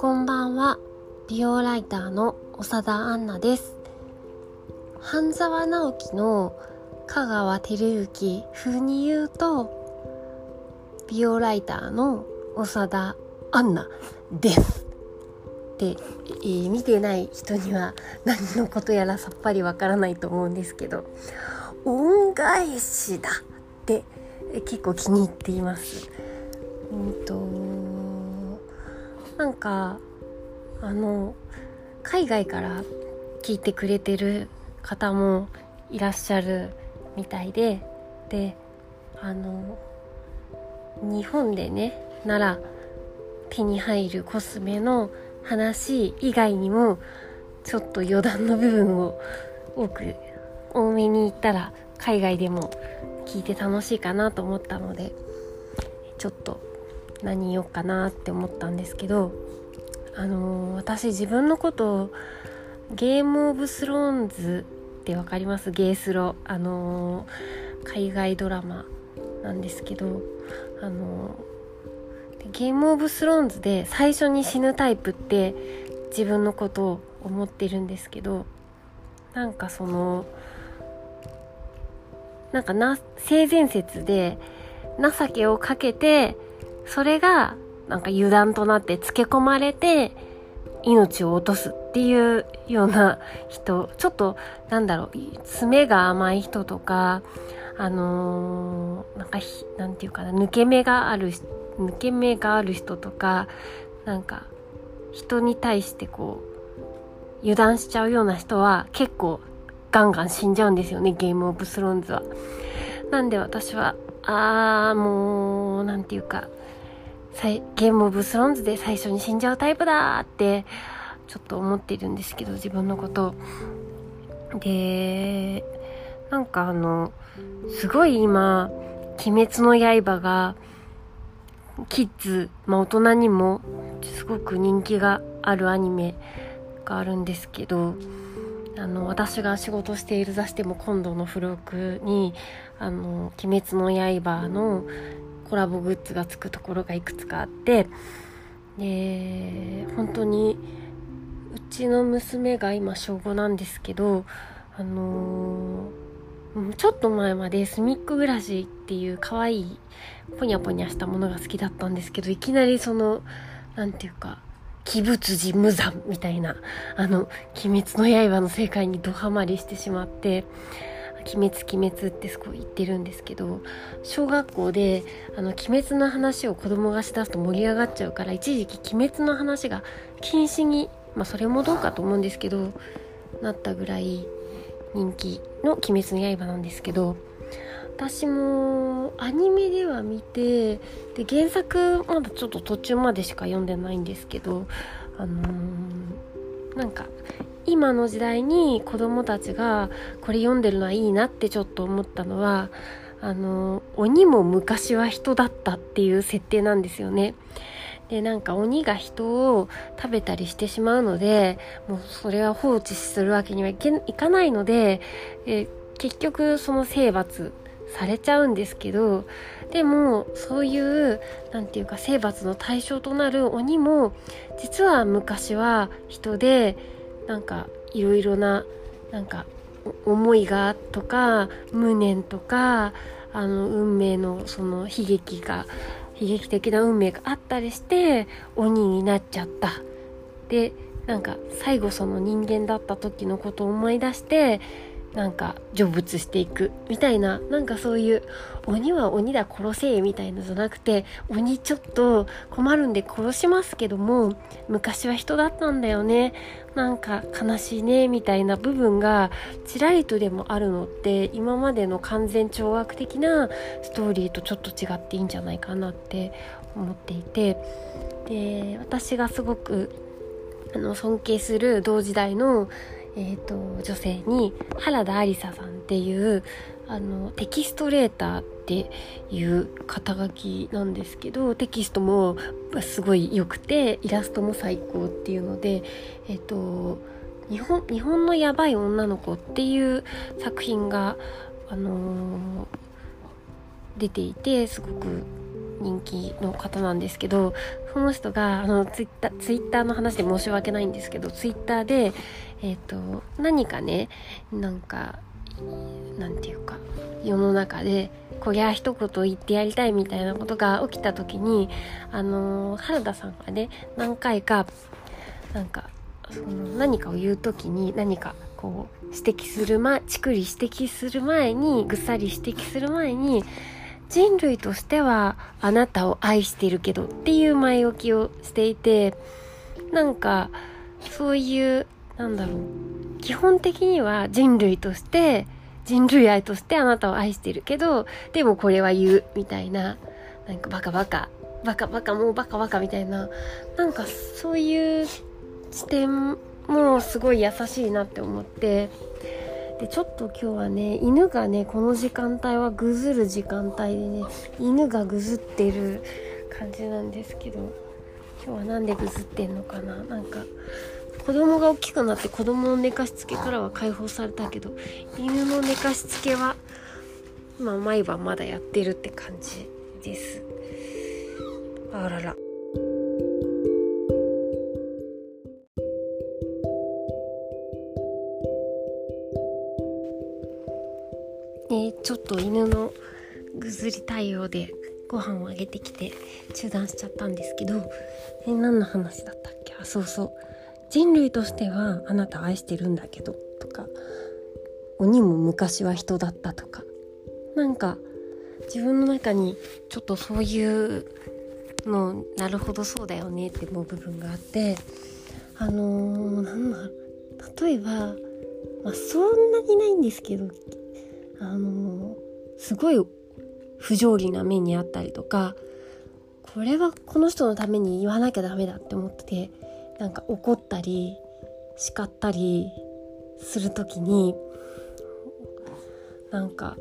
こんばんは。美容ライターの長田杏奈です。半沢直樹の香川照之風に言うと美容ライターの長田杏奈です。で、えー、見てない人には何のことやらさっぱりわからないと思うんですけど恩返しだって結構気に入っています。うんとなんかあの海外から聞いてくれてる方もいらっしゃるみたいでであの日本でねなら手に入るコスメの話以外にもちょっと余談の部分を多く多めに言ったら海外でも聞いて楽しいかなと思ったのでちょっと何言おうかなって思ったんですけどあのー、私自分のことゲームオブスローンズって分かります？ゲースロあのー、海外ドラマなんですけどあのー、ゲームオブスローンズで最初に死ぬタイプって自分のことを思ってるんですけどなんかそのなんかな性善説で情けをかけてそれがなんか油断となってつけ込まれて命を落とすっていうような人ちょっとなんだろう爪が甘い人とかあのー、なんかなんていうかな抜け目がある抜け目がある人とかなんか人に対してこう油断しちゃうような人は結構ガンガン死んじゃうんですよねゲームオブスローンズは。なんで私はあーもうなんていうかゲームオブスローンズで最初に死んじゃうタイプだってちょっと思っているんですけど自分のこと。でなんかあのすごい今「鬼滅の刃」がキッズ、まあ、大人にもすごく人気があるアニメがあるんですけどあの私が仕事している雑誌でも今度の付録に「あの鬼滅の刃」のコラボグッズがつくところがいくつかあってで本当にうちの娘が今小5なんですけどあのー、ちょっと前までスミック暮らしっていう可愛いポニャポニャしたものが好きだったんですけどいきなりその何て言うか鬼物寺無惨みたいなあの「鬼滅の刃」の世界にドハマりしてしまって鬼滅鬼滅ってすごい言ってるんですけど小学校であの鬼滅の話を子供がしだすと盛り上がっちゃうから一時期鬼滅の話が禁止にまあそれもどうかと思うんですけどなったぐらい人気の「鬼滅の刃」なんですけど私もアニメでは見てで原作まだちょっと途中までしか読んでないんですけどあのー、なんか今の時代に子供たちがこれ読んでるのはいいなってちょっと思ったのはあの鬼も昔は人だったっていう設定なんですよね。でなんか鬼が人を食べたりしてしまうのでもうそれは放置するわけにはいけいかないのでえ結局その征伐されちゃうんですけどでもそういう何て言うか征伐の対象となる鬼も実は昔は人でなんかいろいろななんか思いがとか無念とかあの運命のその悲劇が悲劇的な運命があったりして鬼になっちゃった。でなんか最後その人間だった時のことを思い出してなんか成仏していくみたいななんかそういう鬼は鬼だ殺せみたいのじゃなくて鬼ちょっと困るんで殺しますけども昔は人だったんだよねなんか悲しいねみたいな部分がちらりとでもあるのって今までの完全懲悪的なストーリーとちょっと違っていいんじゃないかなって思っていてで私がすごくあの尊敬する同時代のえーと、女性に原田ありささんっていうあのテキストレーターっていう肩書きなんですけどテキストもすごい良くてイラストも最高っていうので、えーと、日本日本のやばい女の子っていう作品が、あのー、出ていてすごく人気の方なんですけどその人があのツイッターツイッターの話で申し訳ないんですけどツイッターで、えーと、何かねなんかなんていうか世の中でこりゃ一言言ってやりたいみたいなことが起きた時にあの原田さんがね何回かなんかその何かを言う時に何かこう指摘する前ちくり指摘する前にぐっさり指摘する前に人類としてはあなたを愛してるけどっていう前置きをしていてなんかそういうなんだろう。基本的には人類として人類愛としてあなたを愛してるけどでもこれは言うみたいななんかバカバカバカバカもうバカバカみたいななんかそういう視点もすごい優しいなって思ってでちょっと今日はね犬がねこの時間帯はぐずる時間帯でね犬がぐずってる感じなんですけど今日は何でぐずってんのかな。なんか子供が大きくなって子供の寝かしつけからは解放されたけど犬の寝かしつけはまあ毎晩まだやってるって感じです。あらら。ね、ちょっと犬のぐずり対応でご飯をあげてきて中断しちゃったんですけどえ何の話だったっけ？あそうそう。人類としてはあなた愛してるんだけどとか鬼も昔は人だったとかなんか自分の中にちょっとそういうのなるほどそうだよねって思う部分があってあのー、なんだ例えば、まあ、そんなにないんですけどあのすごい不条理な目にあったりとかこれはこの人のために言わなきゃダメだって思っててなんか怒ったり叱ったりする時になんか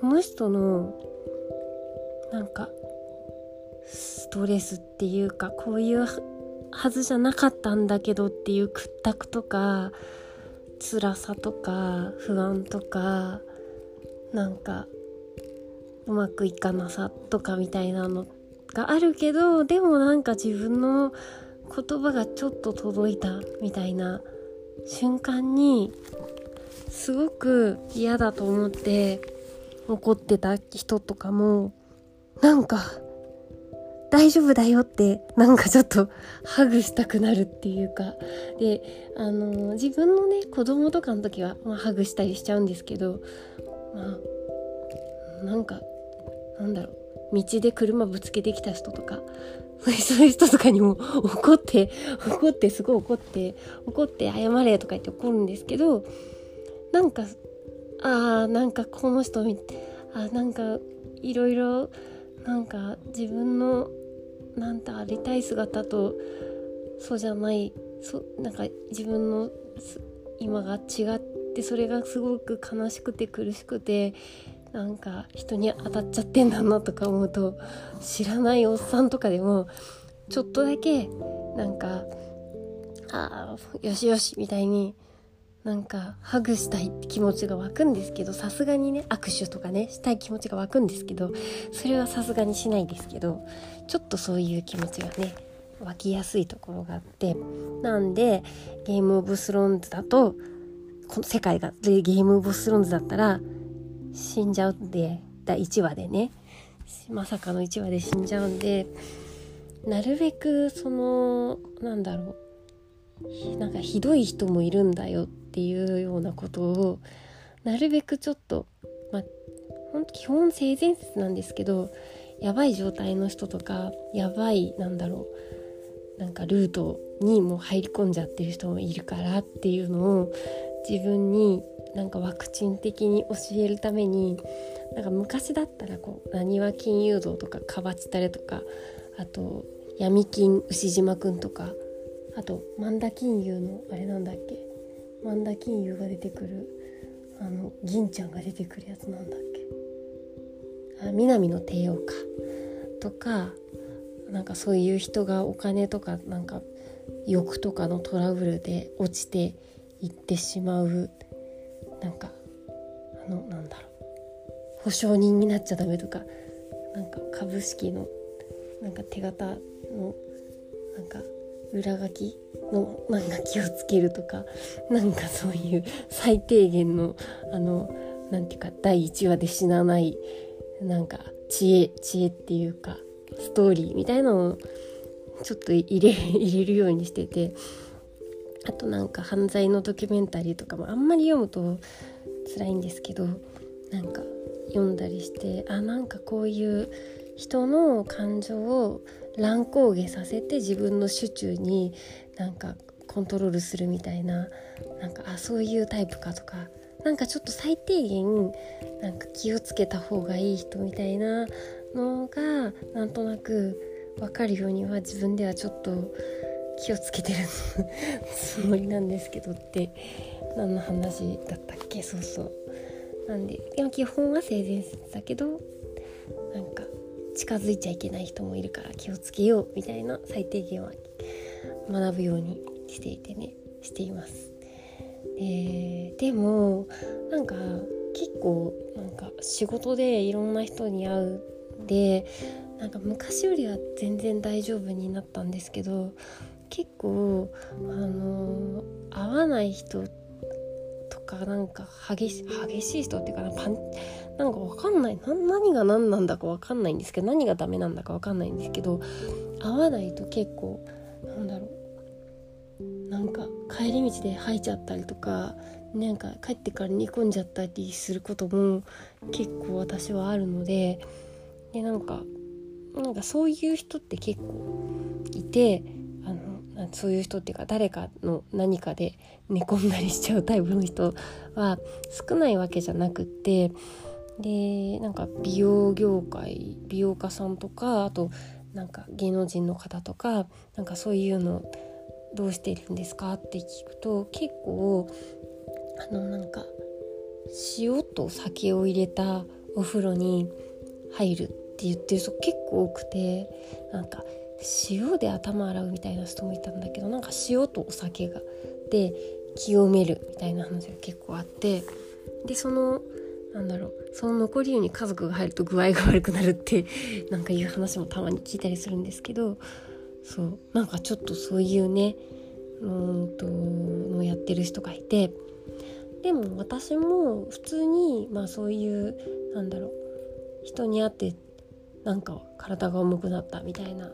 その人のなんかストレスっていうかこういうはずじゃなかったんだけどっていう屈託とか辛さとか不安とかなんかうまくいかなさとかみたいなのってがあるけどでもなんか自分の言葉がちょっと届いたみたいな瞬間にすごく嫌だと思って怒ってた人とかもなんか大丈夫だよってなんかちょっとハグしたくなるっていうか。であの自分のね子供とかの時は、まあ、ハグしたりしちゃうんですけどまあなんかなんだろう。道で車ぶつけてきた人とかそういう人とかにも怒って怒ってすごい怒って怒って謝れとか言って怒るんですけどなんかああなんかこの人あなんかいろいろなんか自分のなんてありたい姿とそうじゃないそなんか自分の今が違ってそれがすごく悲しくて苦しくてなんか人に当たっちゃってんだなとか思うと知らないおっさんとかでもちょっとだけなんかああよしよしみたいになんかハグしたいって気持ちが湧くんですけどさすがにね握手とかねしたい気持ちが湧くんですけどそれはさすがにしないですけどちょっとそういう気持ちがね湧きやすいところがあってなんでゲームオブスローンズだとこの世界がゲームオブスローンズだったら死んじゃうんで第1話でね。まさかの1話で死んじゃうんでなるべくそのなんだろう。なんかひどい人もいるんだよっていうようなことをなるべくちょっとまあ基本性善説なんですけどやばい状態の人とかやばいなんだろう。なんかルートにもう入り込んじゃってる人もいるからっていうのを自分になんかワクチン的に教えるためになんか昔だったらこうなにわ金融道とかかばちたれとかあと闇金牛島くんとかあと万田金融のあれなんだっけ万田金融が出てくるあの銀ちゃんが出てくるやつなんだっけ。あ南の帝王か。とかなんかそういう人がお金とかなんか欲とかのトラブルで落ちていってしまう。なんかあのなんだろう。保証人になっちゃダメとかなんか株式のなんか手形のなんか裏書きのなんか気をつけるとかなんかそういう最低限のあのなんていうか第1話で死なないなんか知恵知恵っていうかストーリーみたいなのをちょっと入れ入れるようにしててあとなんか犯罪のドキュメンタリーとかもあんまり読むと辛いんですけどなんか読んだりしてあなんかこういう人の感情を乱高下させて自分の手中になんかコントロールするみたいななんかあそういうタイプかとかなんかちょっと最低限なんか気をつけた方がいい人みたいなのがなんとなく分かるようには自分ではちょっと気をつけてるつもりなんですけどって何の話だったっけ？そうそう。なんででも基本は性善説だけどなんか近づいちゃいけない人もいるから気をつけようみたいな最低限は学ぶようにしていてね。しています。ででもなんか結構なんか仕事でいろんな人に会うでなんか昔よりは全然大丈夫になったんですけど結構あの会わない人とかなんか激し激しい人っていうかなパンなんかわかんない。何が何なんだかわかんないんですけど何がダメなんだかわかんないんですけど会わないと結構なんだろう。なんか帰り道で吐いちゃったりとかなんか帰ってから煮込んじゃったりすることも結構私はあるのででなんかなんかそういう人って結構いてそういう人っていうか誰かの何かで寝込んだりしちゃうタイプの人は少ないわけじゃなくってでなんか美容業界美容家さんとかあとなんか芸能人の方とかなんかそういうのどうしてるんですかって聞くと結構あのなんか塩と酒を入れたお風呂に入るって言ってる人結構多くてなんか塩で頭洗うみたいな人もいたんだけどなんか塩とお酒がで清めるみたいな話が結構あってでそのなんだろうその残り湯に家族が入ると具合が悪くなるって なんかいう話もたまに聞いたりするんですけどそうなんかちょっとそういうねうんとのやってる人がいてでも私も普通にまあそういうなんだろう人に会ってなんか体が重くなったみたいな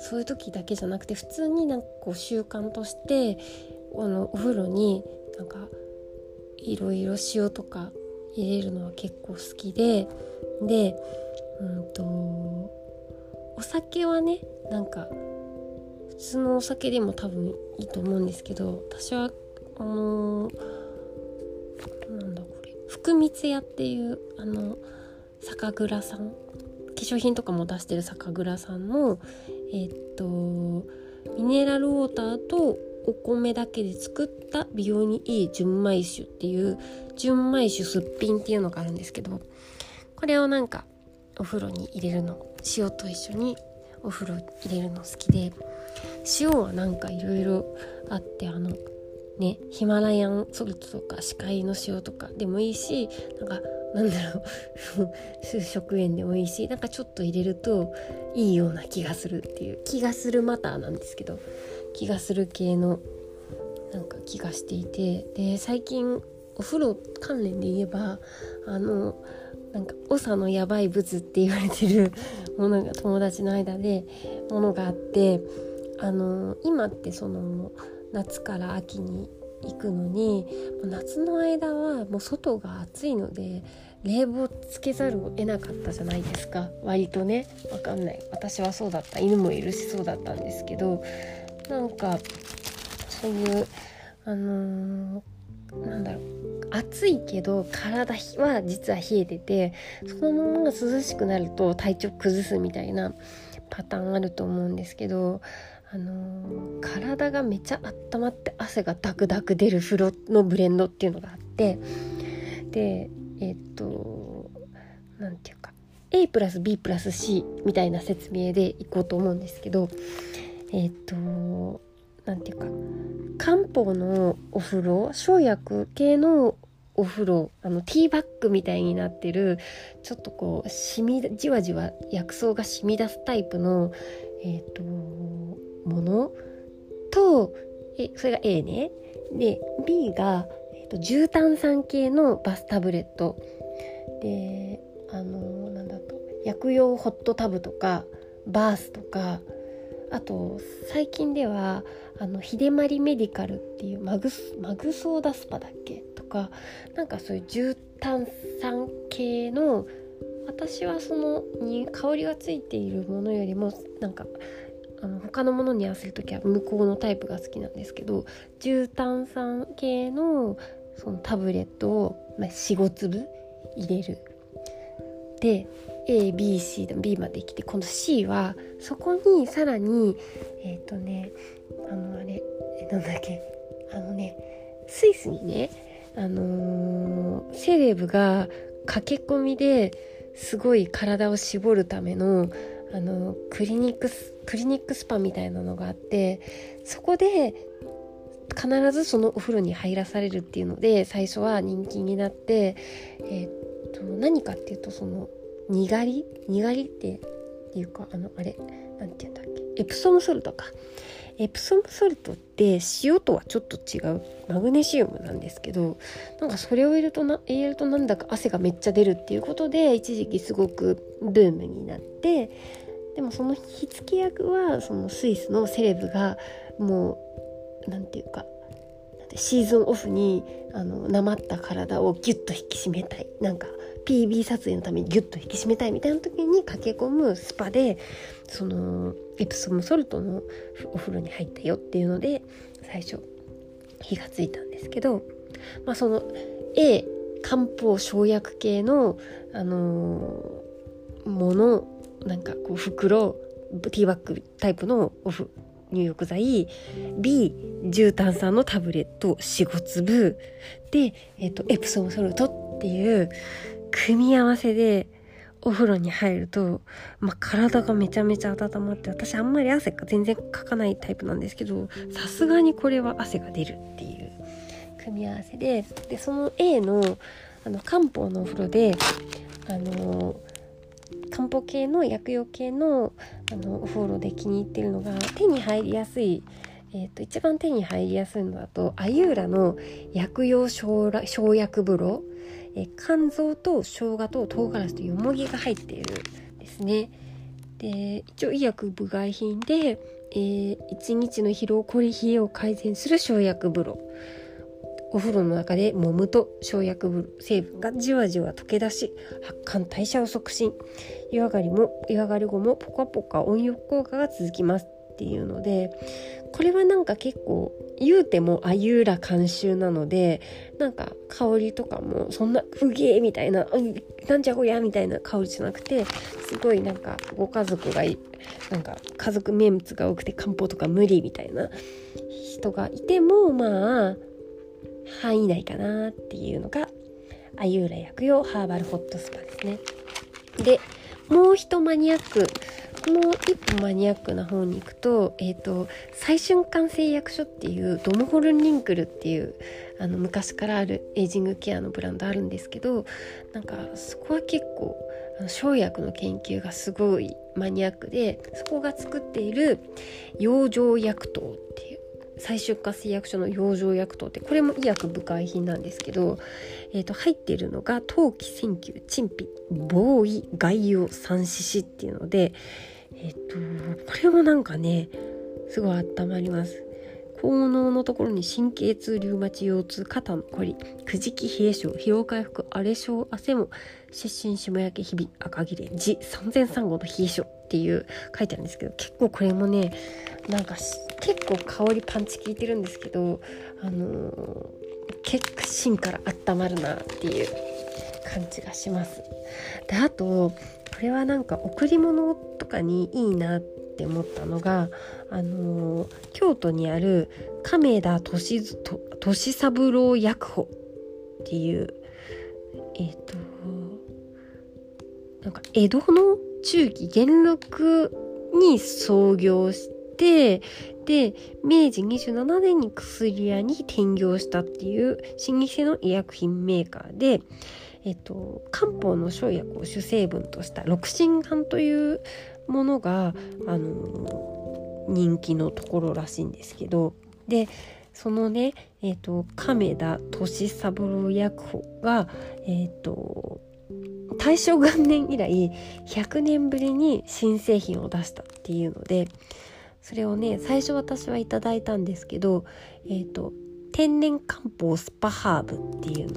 そういう時だけじゃなくて普通になんかこう習慣としてあのお風呂になんかいろいろ塩とか入れるのは結構好きででうんとお酒はねなんか普通のお酒でも多分いいと思うんですけど私はあのー、なんだこれ福光屋っていうあの酒蔵さん化粧品とかも出してる酒蔵さんのえ、っとミネラルウォーターとお米だけで作った美容にいい純米酒っていう純米酒すっぴんっていうのがあるんですけどこれをなんかお風呂に入れるの塩と一緒にお風呂入れるの好きで塩はなんかいろいろあってあのねヒマラヤンソルトとか視界の塩とかでもいいしなんかなんだろう。食塩でもいいしなんかちょっと入れるといいような気がするっていう。気がするマターなんですけど。気がする系のなんか気がしていて。で最近お風呂関連で言えばあのなんか長のやばい物って言われてるものが友達の間でものがあってあの今ってその夏から秋に行くのに夏の間はもう外が暑いので冷房つけざるを得なかったじゃないですか。割とね。分かんない。私はそうだった。犬もいるしそうだったんですけど。なんかそういうあのー、なんだろう。暑いけど体は実は冷えててそのまま涼しくなると体調崩すみたいなパターンあると思うんですけどあのー、体がめちゃ温まって汗がダクダク出る風呂のブレンドっていうのがあってでえっ、と何て言うか A プラス B プラス C みたいな説明でいこうと思うんですけどえっ、と何て言うか漢方のお風呂生薬系のお風呂あのティーバッグみたいになってるちょっとこう染みじわじわ薬草が染み出すタイプのえっ、とものとえそれが A ね。で B が、えーと、重炭酸系のバスタブレット。であのなんだと薬用ホットタブとかバースとかあと最近ではあの秀まりメディカルっていうマグマグソーダスパだっけ？とかなんかそういう重炭酸系の私はそのに香りがついているものよりもなんか他のものに合わせる時は向こうのタイプが好きなんですけど重炭酸系のそのタブレットを、まあ、45粒入れる。で ABC で B まで来てこの C はそこにさらにえっ、ー、とねあのあれなんだっけあのねスイスにねあのー、セレブが駆け込みですごい体を絞るためのあのクリニックスクリニックスパみたいなのがあってそこで必ずそのお風呂に入らされるっていうので最初は人気になって、えー、っと何かっていうとそのにがり？にがりっていうかあのあれ？何て言うんだっけ？エプソムソルトか。エプソムソルトって塩とはちょっと違うマグネシウムなんですけどなんかそれを入れるとな入れるとなんだか汗がめっちゃ出るっていうことで一時期すごくブームになってでもその火付け役はそのスイスのセレブがもう何て言うかシーズンオフにあのなまった体をギュッと引き締めたい。なんか PB 撮影のためにギュッと引き締めたいみたいな時に駆け込むスパでそのエプソムソルトのお風呂に入ったよっていうので最初火がついたんですけど、まあ、その A 漢方生薬系の、あのー、ものなんかこう袋ティーバッグタイプのオフ入浴剤。B 重炭酸のタブレット45粒。で、えーと、エプソムソルトっていう組み合わせでお風呂に入ると、まあ、体がめちゃめちゃ温まって私あんまり汗が全然かかないタイプなんですけどさすがにこれは汗が出るっていう組み合わせで。でその A のあの漢方のお風呂であの漢方系の薬用系のあのお風呂で気に入ってるのが手に入りやすい、えーと、一番手に入りやすいのだとアユーラの薬用生薬風呂、えー、肝臓と生姜と唐辛子とよもぎが入っているですね。で一応医薬部外品で、えー、1日の疲労こり冷えを改善する生薬風呂お風呂の中で揉むと生薬成分がじわじわ溶け出し発汗代謝を促進。湯上がりも湯上がり後もポカポカ温浴効果が続きますっていうのでこれはなんか結構言うてもあゆら監修なのでなんか香りとかもそんなうげえみたいななんじゃこりゃみたいな香りじゃなくてすごいなんかご家族がなんか家族メンツが多くて漢方とか無理みたいな人がいてもまあ範囲内かなっていうのがアユーラ薬用ハーバルホットスパですね。でもう一マニアックもう一歩マニアックな方に行くと,、えーと、最瞬間製薬所っていうドムホルンリンクルっていうあの昔からあるエイジングケアのブランドあるんですけどなんかそこは結構あの生薬の研究がすごいマニアックでそこが作っている養生薬糖っていう再出荷製薬所の養生薬等ってこれも医薬部外品なんですけど、えー、と入っているのが陶器線球陳皮防胃外用三四子っていうのでえっ、ー、とこれもなんかねすごい温まります。効能のところに神経痛リウマチ腰痛肩のこりくじき冷え性疲労回復荒れ症汗も失神霜焼け日々赤切れ痔三千三号の冷え性っていう書いてあるんですけど結構これもねなんか結構香りパンチ効いてるんですけどあのー、結構芯から温まるなっていう感じがします。であとこれはなんか贈り物とかにいいなってって思ったのがあの、京都にある亀田利三郎薬保っていうえっ、ー、となんか江戸の中期元禄に創業してで明治27年に薬屋に転業したっていう老舗の医薬品メーカーで、えっと、漢方の生薬を主成分とした六神丸というものがあの人気のところらしいんですけどでそのね、えーと、亀田利三郎薬法が、えーと大正元年以来100年ぶりに新製品を出したっていうのでそれをね最初私はいただいたんですけど、えーと、天然漢方スパハーブっていう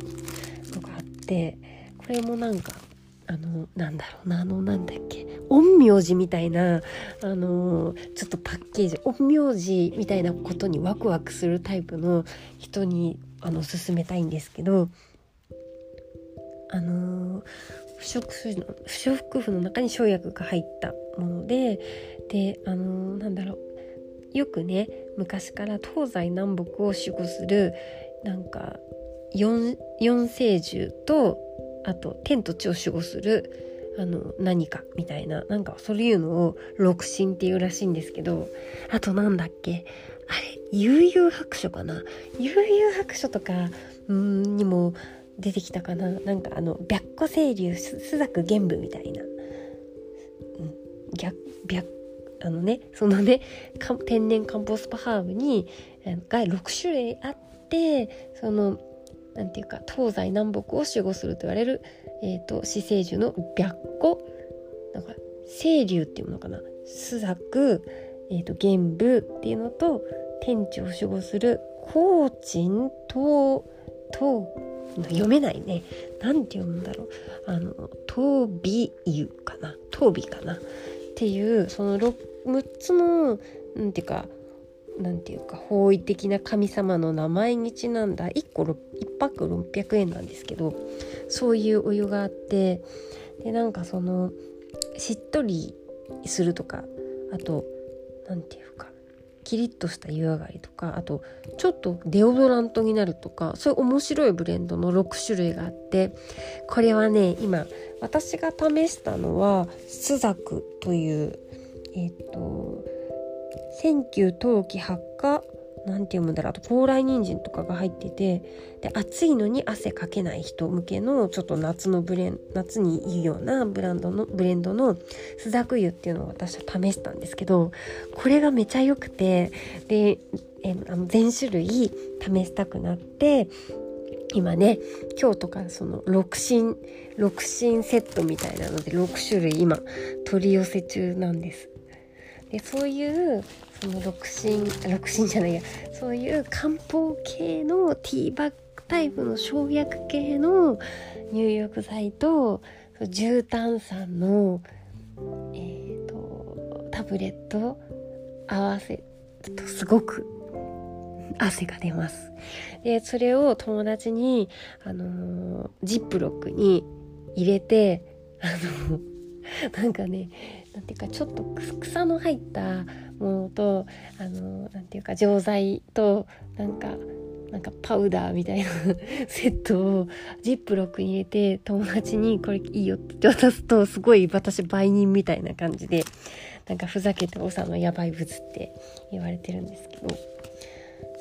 のがあってこれもなんかあのなんだろうなあのなんだっけ陰陽師みたいなあのちょっとパッケージ陰陽師みたいなことにワクワクするタイプの人にあの勧めたいんですけどあの不織布の不織布の中に生薬が入ったものでであのなんだろうよくね昔から東西南北を守護するなんか四四聖獣とあと天と地を守護するあの何かみたいななんかそういうのを六神っていうらしいんですけどあとなんだっけあれ悠々白書かな？悠々白書とかんにも出てきたかな？なんかあの白虎清流朱雀玄武みたいな、うん、白白あのねそのね天然漢方スパハーブにが6種類あってそのなんていうか東西南北を守護すると言われる、えーと、死生樹の白虎。なんか清流っていうものかな。朱雀、えーと、玄武っていうのと天地を守護する高鎮東東読めないね。なんて読むんだろう。あの東美湯かな。東美かな。っていうその 6, 6つのなんていうかなんていうか方位的な神様の名前にちなんだ1個1パック600円なんですけどそういうお湯があってでなんかそのしっとりするとかあと何て言うかキリッとした湯上がりとかあとちょっとデオドラントになるとかそういう面白いブレンドの6種類があってこれはね今私が試したのはスザクというえっ、ー、と千球陶器発火なんて読むんだろうあと高麗人参とかが入っててで暑いのに汗かけない人向けのちょっと夏のブレン夏にいいようなブランドのブレンドのスザク湯っていうのを私は試したんですけどこれがめちゃ良くてでえあの全種類試したくなって今ね今日とかその6新6新セットみたいなので6種類今取り寄せ中なんです。でそういうその六神六神じゃないやそういう漢方系のティーバッグタイプの生薬系の入浴剤と重炭酸の、えーと、タブレット合わせるとすごく汗が出ます。でそれを友達に、あの、ジップロックに入れてあのなんかねなんていうかちょっと草の入ったものとあのなんていうか錠剤となんかなんかパウダーみたいなセットをジップロックに入れて友達にこれいいよって渡すとすごい私売人みたいな感じでなんかふざけて長のやばい物って言われてるんですけど。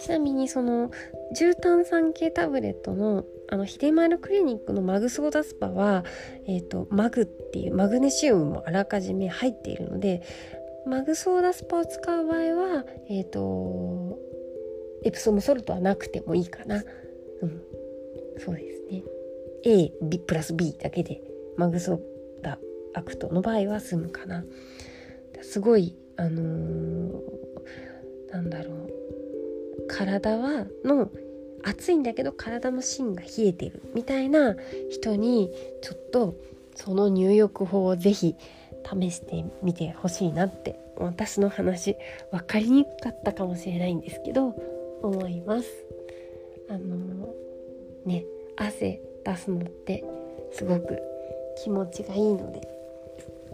ちなみにその重炭酸系タブレットのあの秀丸クリニックのマグソーダスパは、えーと、マグっていうマグネシウムもあらかじめ入っているのでマグソーダスパを使う場合は、えーと、エプソムソルトはなくてもいいかな。うん、そうですね。A、B プラス B だけでマグソーダアクトの場合は済むかな。すごい、あのー、なんだろう。体はの暑いんだけど体の芯が冷えてるみたいな人にちょっとその入浴法を是非試してみてほしいなって私の話分かりにくかったかもしれないんですけど思います。あのね汗出すのってすごく気持ちがいいので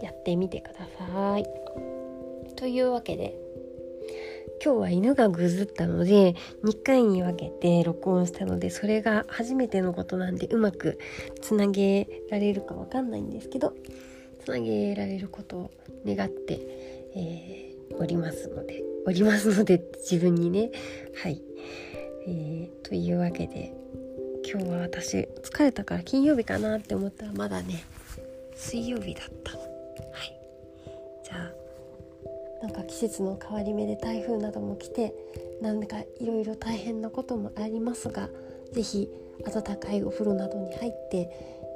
やってみてください。というわけで今日は犬がぐずったので2回に分けて録音したのでそれが初めてのことなんでうまくつなげられるかわかんないんですけどつなげられることを願って、えおりますのでおりますので自分にね。はい、えー、というわけで今日は私疲れたから金曜日かなって思ったらまだね水曜日だった。はい。じゃあなんか季節の変わり目で台風なども来てなんかいろいろ大変なこともありますが是非温かいお風呂などに入って、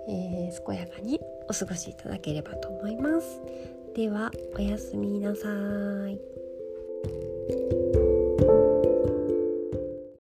えー、健やかにお過ごしいただければと思います。ではおやすみなさい。